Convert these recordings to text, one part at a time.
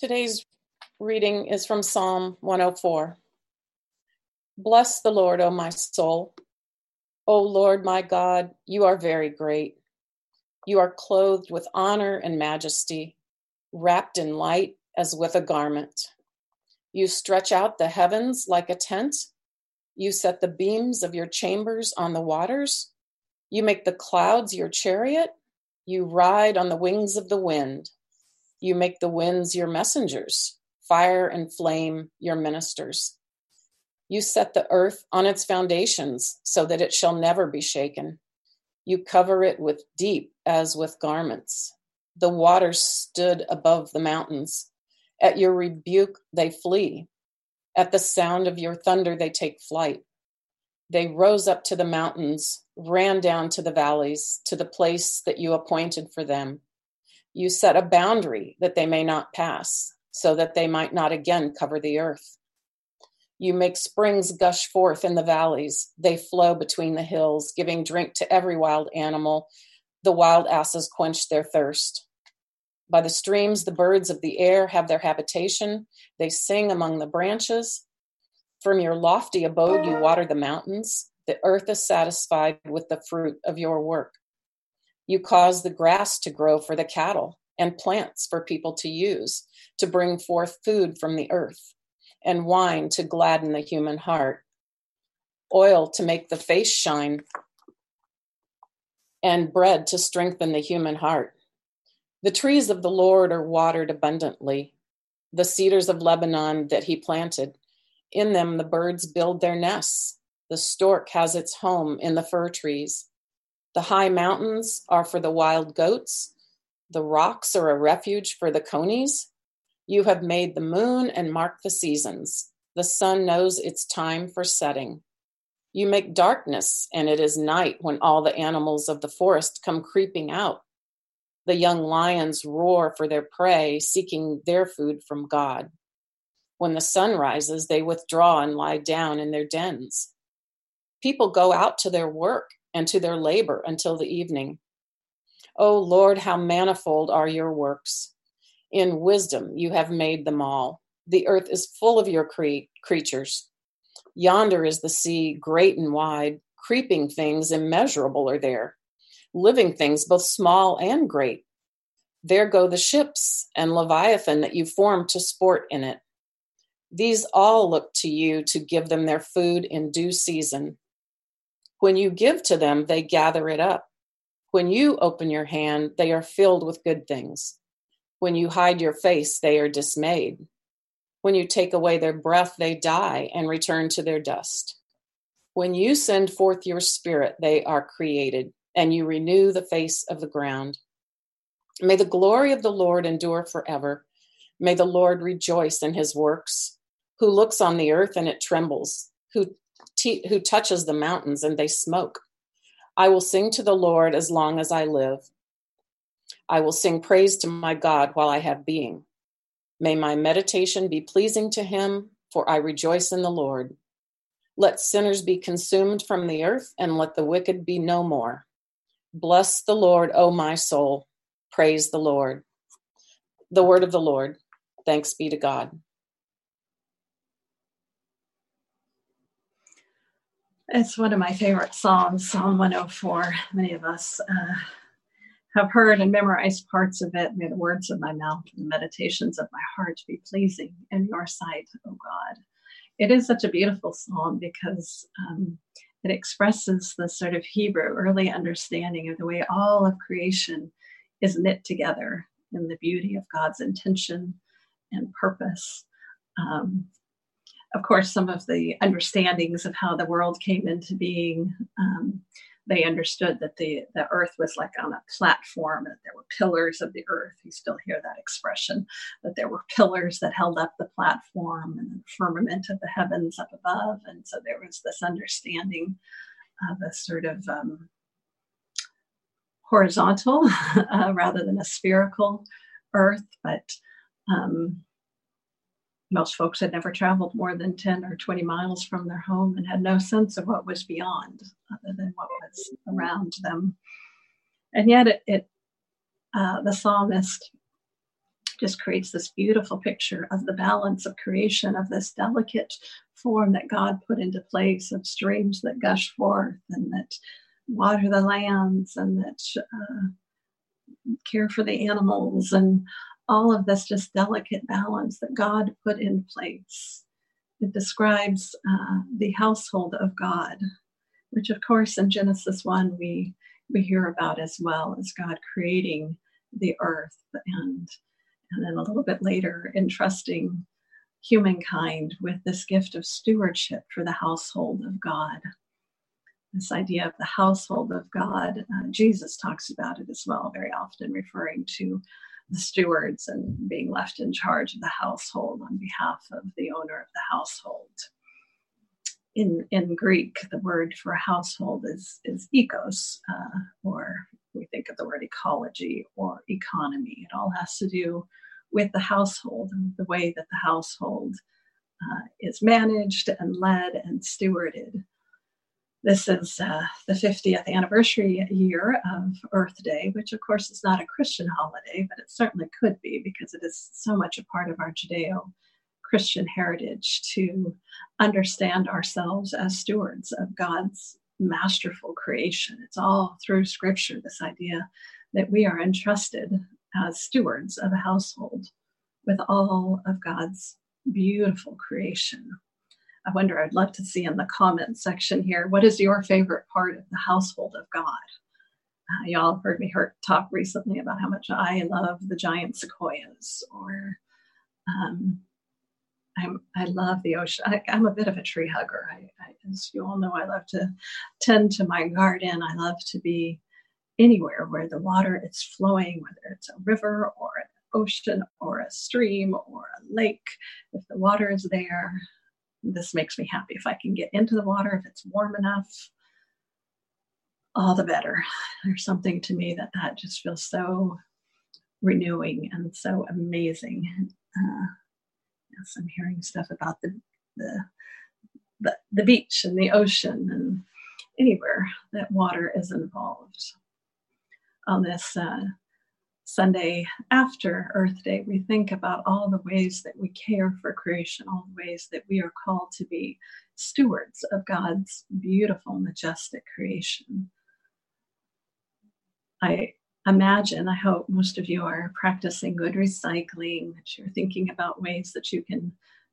Today's reading is from Psalm 104. Bless the Lord, O my soul. O Lord my God, you are very great. You are clothed with honor and majesty, wrapped in light as with a garment. You stretch out the heavens like a tent. You set the beams of your chambers on the waters. You make the clouds your chariot. You ride on the wings of the wind. You make the winds your messengers, fire and flame your ministers. You set the earth on its foundations so that it shall never be shaken. You cover it with deep as with garments. The waters stood above the mountains. At your rebuke, they flee. At the sound of your thunder, they take flight. They rose up to the mountains, ran down to the valleys, to the place that you appointed for them. You set a boundary that they may not pass, so that they might not again cover the earth. You make springs gush forth in the valleys. They flow between the hills, giving drink to every wild animal. The wild asses quench their thirst. By the streams, the birds of the air have their habitation. They sing among the branches. From your lofty abode, you water the mountains. The earth is satisfied with the fruit of your work. You cause the grass to grow for the cattle and plants for people to use, to bring forth food from the earth, and wine to gladden the human heart, oil to make the face shine, and bread to strengthen the human heart. The trees of the Lord are watered abundantly, the cedars of Lebanon that he planted. In them the birds build their nests. The stork has its home in the fir trees. The high mountains are for the wild goats. The rocks are a refuge for the conies. You have made the moon and marked the seasons. The sun knows its time for setting. You make darkness, and it is night when all the animals of the forest come creeping out. The young lions roar for their prey, seeking their food from God. When the sun rises, they withdraw and lie down in their dens. People go out to their work and to their labor until the evening. O Lord, how manifold are your works! In wisdom you have made them all. The earth is full of your cre- creatures. Yonder is the sea, great and wide. Creeping things immeasurable are there, living things both small and great. There go the ships and Leviathan that you formed to sport in it. These all look to you to give them their food in due season. When you give to them, they gather it up. When you open your hand, they are filled with good things. When you hide your face, they are dismayed. When you take away their breath, they die and return to their dust. When you send forth your spirit, they are created, and you renew the face of the ground. May the glory of the Lord endure forever. May the Lord rejoice in his works, who looks on the earth and it trembles, who who touches the mountains and they smoke. I will sing to the Lord as long as I live. I will sing praise to my God while I have being. May my meditation be pleasing to him, for I rejoice in the Lord. Let sinners be consumed from the earth, and let the wicked be no more. Bless the Lord, O my soul. Praise the Lord. The word of the Lord. Thanks be to God. It's one of my favorite Psalms, Psalm 104. Many of us uh, have heard and memorized parts of it. May the words of my mouth and the meditations of my heart be pleasing in your sight, O God. It is such a beautiful psalm because um, it expresses the sort of Hebrew early understanding of the way all of creation is knit together in the beauty of God's intention and purpose. Um, of course, some of the understandings of how the world came into being, um, they understood that the, the earth was like on a platform, that there were pillars of the earth. You still hear that expression, that there were pillars that held up the platform and the firmament of the heavens up above. And so there was this understanding of a sort of um, horizontal uh, rather than a spherical earth, but um, most folks had never traveled more than 10 or 20 miles from their home and had no sense of what was beyond other than what was around them. And yet, it, it uh, the psalmist just creates this beautiful picture of the balance of creation, of this delicate form that God put into place, of streams that gush forth and that water the lands and that uh, care for the animals and all of this just delicate balance that God put in place. It describes uh, the household of God, which, of course, in Genesis 1, we, we hear about as well as God creating the earth and, and then a little bit later entrusting humankind with this gift of stewardship for the household of God. This idea of the household of God, uh, Jesus talks about it as well, very often referring to the stewards and being left in charge of the household on behalf of the owner of the household. In, in Greek, the word for household is, is oikos, uh, or we think of the word ecology or economy. It all has to do with the household and the way that the household uh, is managed and led and stewarded. This is uh, the 50th anniversary year of Earth Day, which of course is not a Christian holiday, but it certainly could be because it is so much a part of our Judeo Christian heritage to understand ourselves as stewards of God's masterful creation. It's all through scripture, this idea that we are entrusted as stewards of a household with all of God's beautiful creation. I wonder, I'd love to see in the comment section here, what is your favorite part of the household of God? Uh, y'all heard me talk recently about how much I love the giant sequoias, or um, I'm, I love the ocean. I, am a bit of a tree hugger. I, I, as you all know, I love to tend to my garden. I love to be anywhere where the water is flowing, whether it's a river or an ocean or a stream or a lake. If the water is there, this makes me happy. If I can get into the water, if it's warm enough, all the better. There's something to me that that just feels so renewing and so amazing. Uh, yes, I'm hearing stuff about the, the the the beach and the ocean and anywhere that water is involved. On this uh, Sunday after Earth Day, we think about all the ways that we care for creation, all the ways that we are called to be stewards of God's beautiful, majestic creation. I imagine, I hope most of you are practicing good recycling, that you're thinking about ways that you can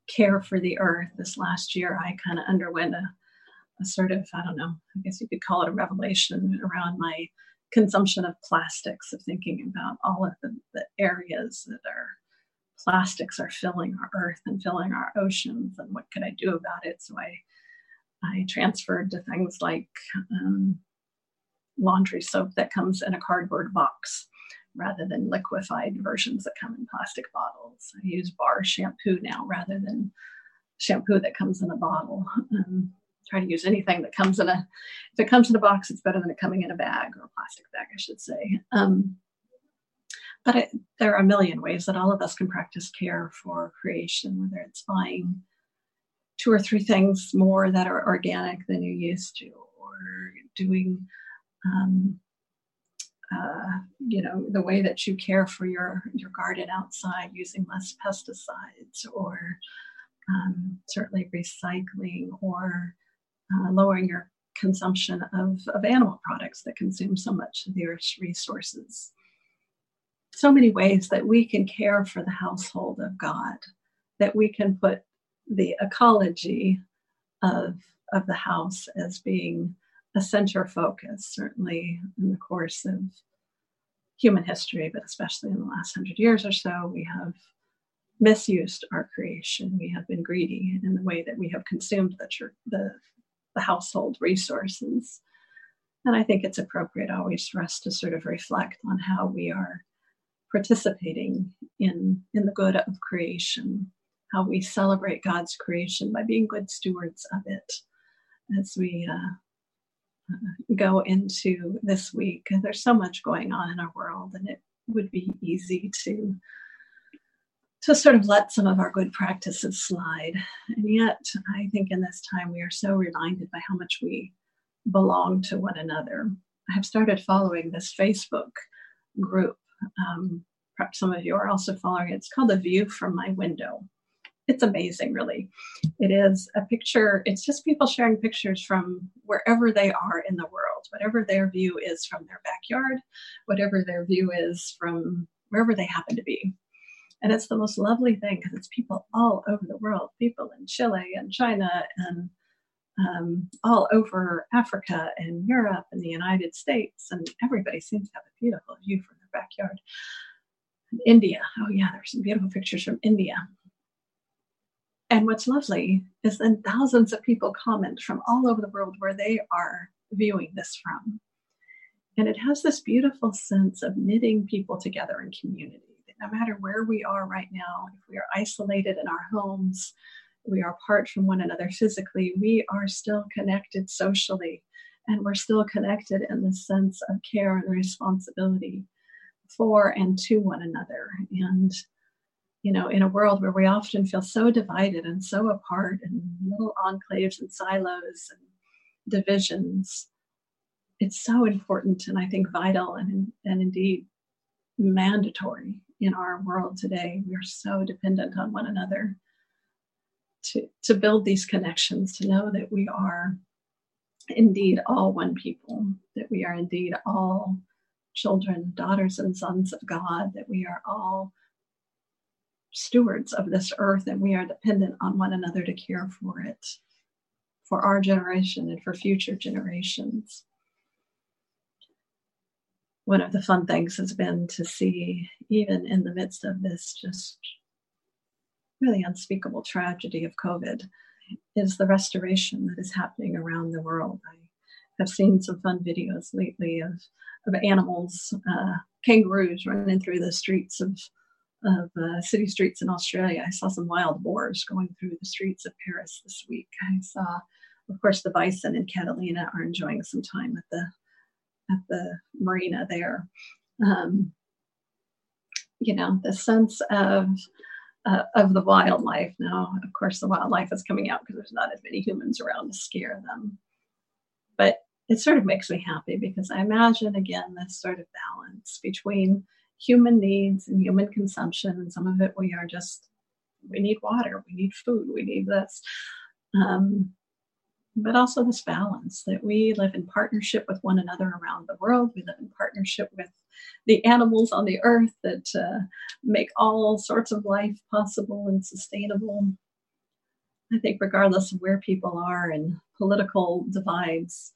care for the earth. This last year, I kind of underwent a, a sort of, I don't know, I guess you could call it a revelation around my consumption of plastics, of thinking about all of the, the areas that are plastics are filling our earth and filling our oceans, and what could I do about it? So I I transferred to things like um, laundry soap that comes in a cardboard box rather than liquefied versions that come in plastic bottles. I use bar shampoo now rather than shampoo that comes in a bottle. Um, try to use anything that comes in a if it comes in a box it's better than it coming in a bag or a plastic bag i should say. Um, but it, there are a million ways that all of us can practice care for creation whether it's buying two or three things more that are organic than you used to or doing um, uh, you know the way that you care for your your garden outside using less pesticides or um, certainly recycling or uh, lowering your consumption of, of animal products that consume so much of the earth's resources. So many ways that we can care for the household of God, that we can put the ecology of, of the house as being a center focus, certainly in the course of human history, but especially in the last hundred years or so, we have misused our creation. We have been greedy in the way that we have consumed the, the the household resources. And I think it's appropriate always for us to sort of reflect on how we are participating in, in the good of creation, how we celebrate God's creation by being good stewards of it as we uh, uh go into this week. There's so much going on in our world, and it would be easy to to sort of let some of our good practices slide. And yet, I think in this time we are so reminded by how much we belong to one another. I have started following this Facebook group um, perhaps some of you are also following it. It's called The View from My Window. It's amazing, really. It is a picture, it's just people sharing pictures from wherever they are in the world, whatever their view is from their backyard, whatever their view is from wherever they happen to be. And it's the most lovely thing because it's people all over the world, people in Chile and China and um, all over Africa and Europe and the United States, and everybody seems to have a beautiful view from their backyard. India, oh yeah, there's some beautiful pictures from India. And what's lovely is then thousands of people comment from all over the world where they are viewing this from. And it has this beautiful sense of knitting people together in community. No matter where we are right now, if we are isolated in our homes, we are apart from one another physically, we are still connected socially, and we're still connected in the sense of care and responsibility for and to one another. And, you know, in a world where we often feel so divided and so apart in little enclaves and silos and divisions, it's so important and I think vital and, and indeed mandatory in our world today. We're so dependent on one another to, to build these connections, to know that we are indeed all one people, that we are indeed all children, daughters, and sons of God, that we are all stewards of this earth and we are dependent on one another to care for it, for our generation and for future generations. One of the fun things has been to see, even in the midst of this just really unspeakable tragedy of COVID is the restoration that is happening around the world. I have seen some fun videos lately of, of animals, uh, kangaroos running through the streets of, of uh, city streets in Australia. I saw some wild boars going through the streets of Paris this week. I saw, of course, the bison in Catalina are enjoying some time at the at the marina there. Um, you know, the sense of uh, of the wildlife. Now, of course, the wildlife is coming out because there's not as many humans around to scare them. But it sort of makes me happy because I imagine, again, this sort of balance between human needs and human consumption. And some of it we are just, we need water, we need food, we need this. Um, but also this balance that we live in partnership with one another around the world. We live in partnership with the animals on the earth that uh, make all sorts of life possible and sustainable. I think, regardless of where people are and political divides,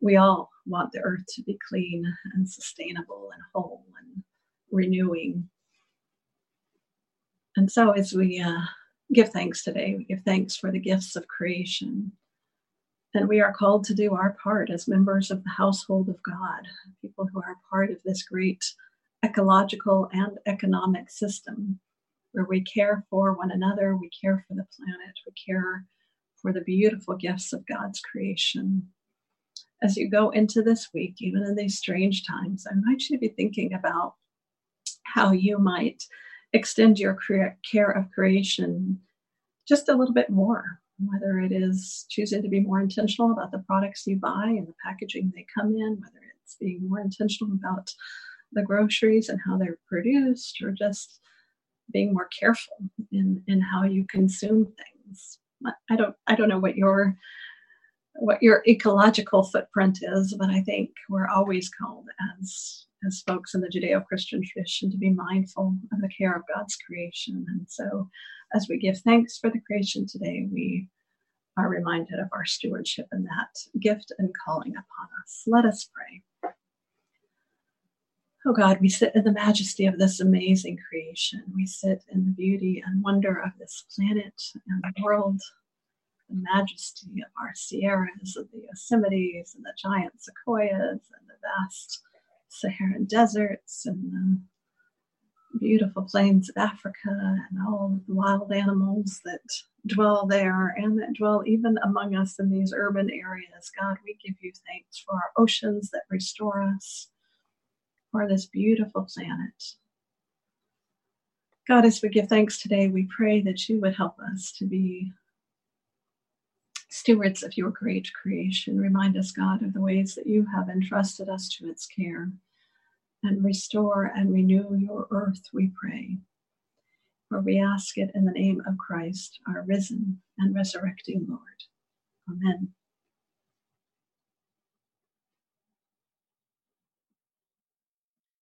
we all want the earth to be clean and sustainable and whole and renewing. And so, as we uh, give thanks today, we give thanks for the gifts of creation and we are called to do our part as members of the household of God, people who are part of this great ecological and economic system where we care for one another, we care for the planet, we care for the beautiful gifts of God's creation. As you go into this week, even in these strange times, I invite you to be thinking about how you might extend your care of creation just a little bit more whether it is choosing to be more intentional about the products you buy and the packaging they come in, whether it's being more intentional about the groceries and how they're produced, or just being more careful in, in how you consume things. I don't I don't know what your what your ecological footprint is, but I think we're always called as as folks in the Judeo-Christian tradition to be mindful of the care of God's creation. And so as we give thanks for the creation today, we are reminded of our stewardship in that gift and calling upon us. Let us pray. Oh God, we sit in the majesty of this amazing creation. We sit in the beauty and wonder of this planet and the world, the majesty of our Sierras, of the Yosemites, and the giant sequoias, and the vast Saharan deserts, and the beautiful plains of Africa and all the wild animals that dwell there and that dwell even among us in these urban areas. God, we give you thanks for our oceans that restore us, for this beautiful planet. God, as we give thanks today, we pray that you would help us to be stewards of your great creation. Remind us, God, of the ways that you have entrusted us to its care and restore and renew your earth, we pray. For we ask it in the name of Christ, our risen and resurrecting Lord. Amen.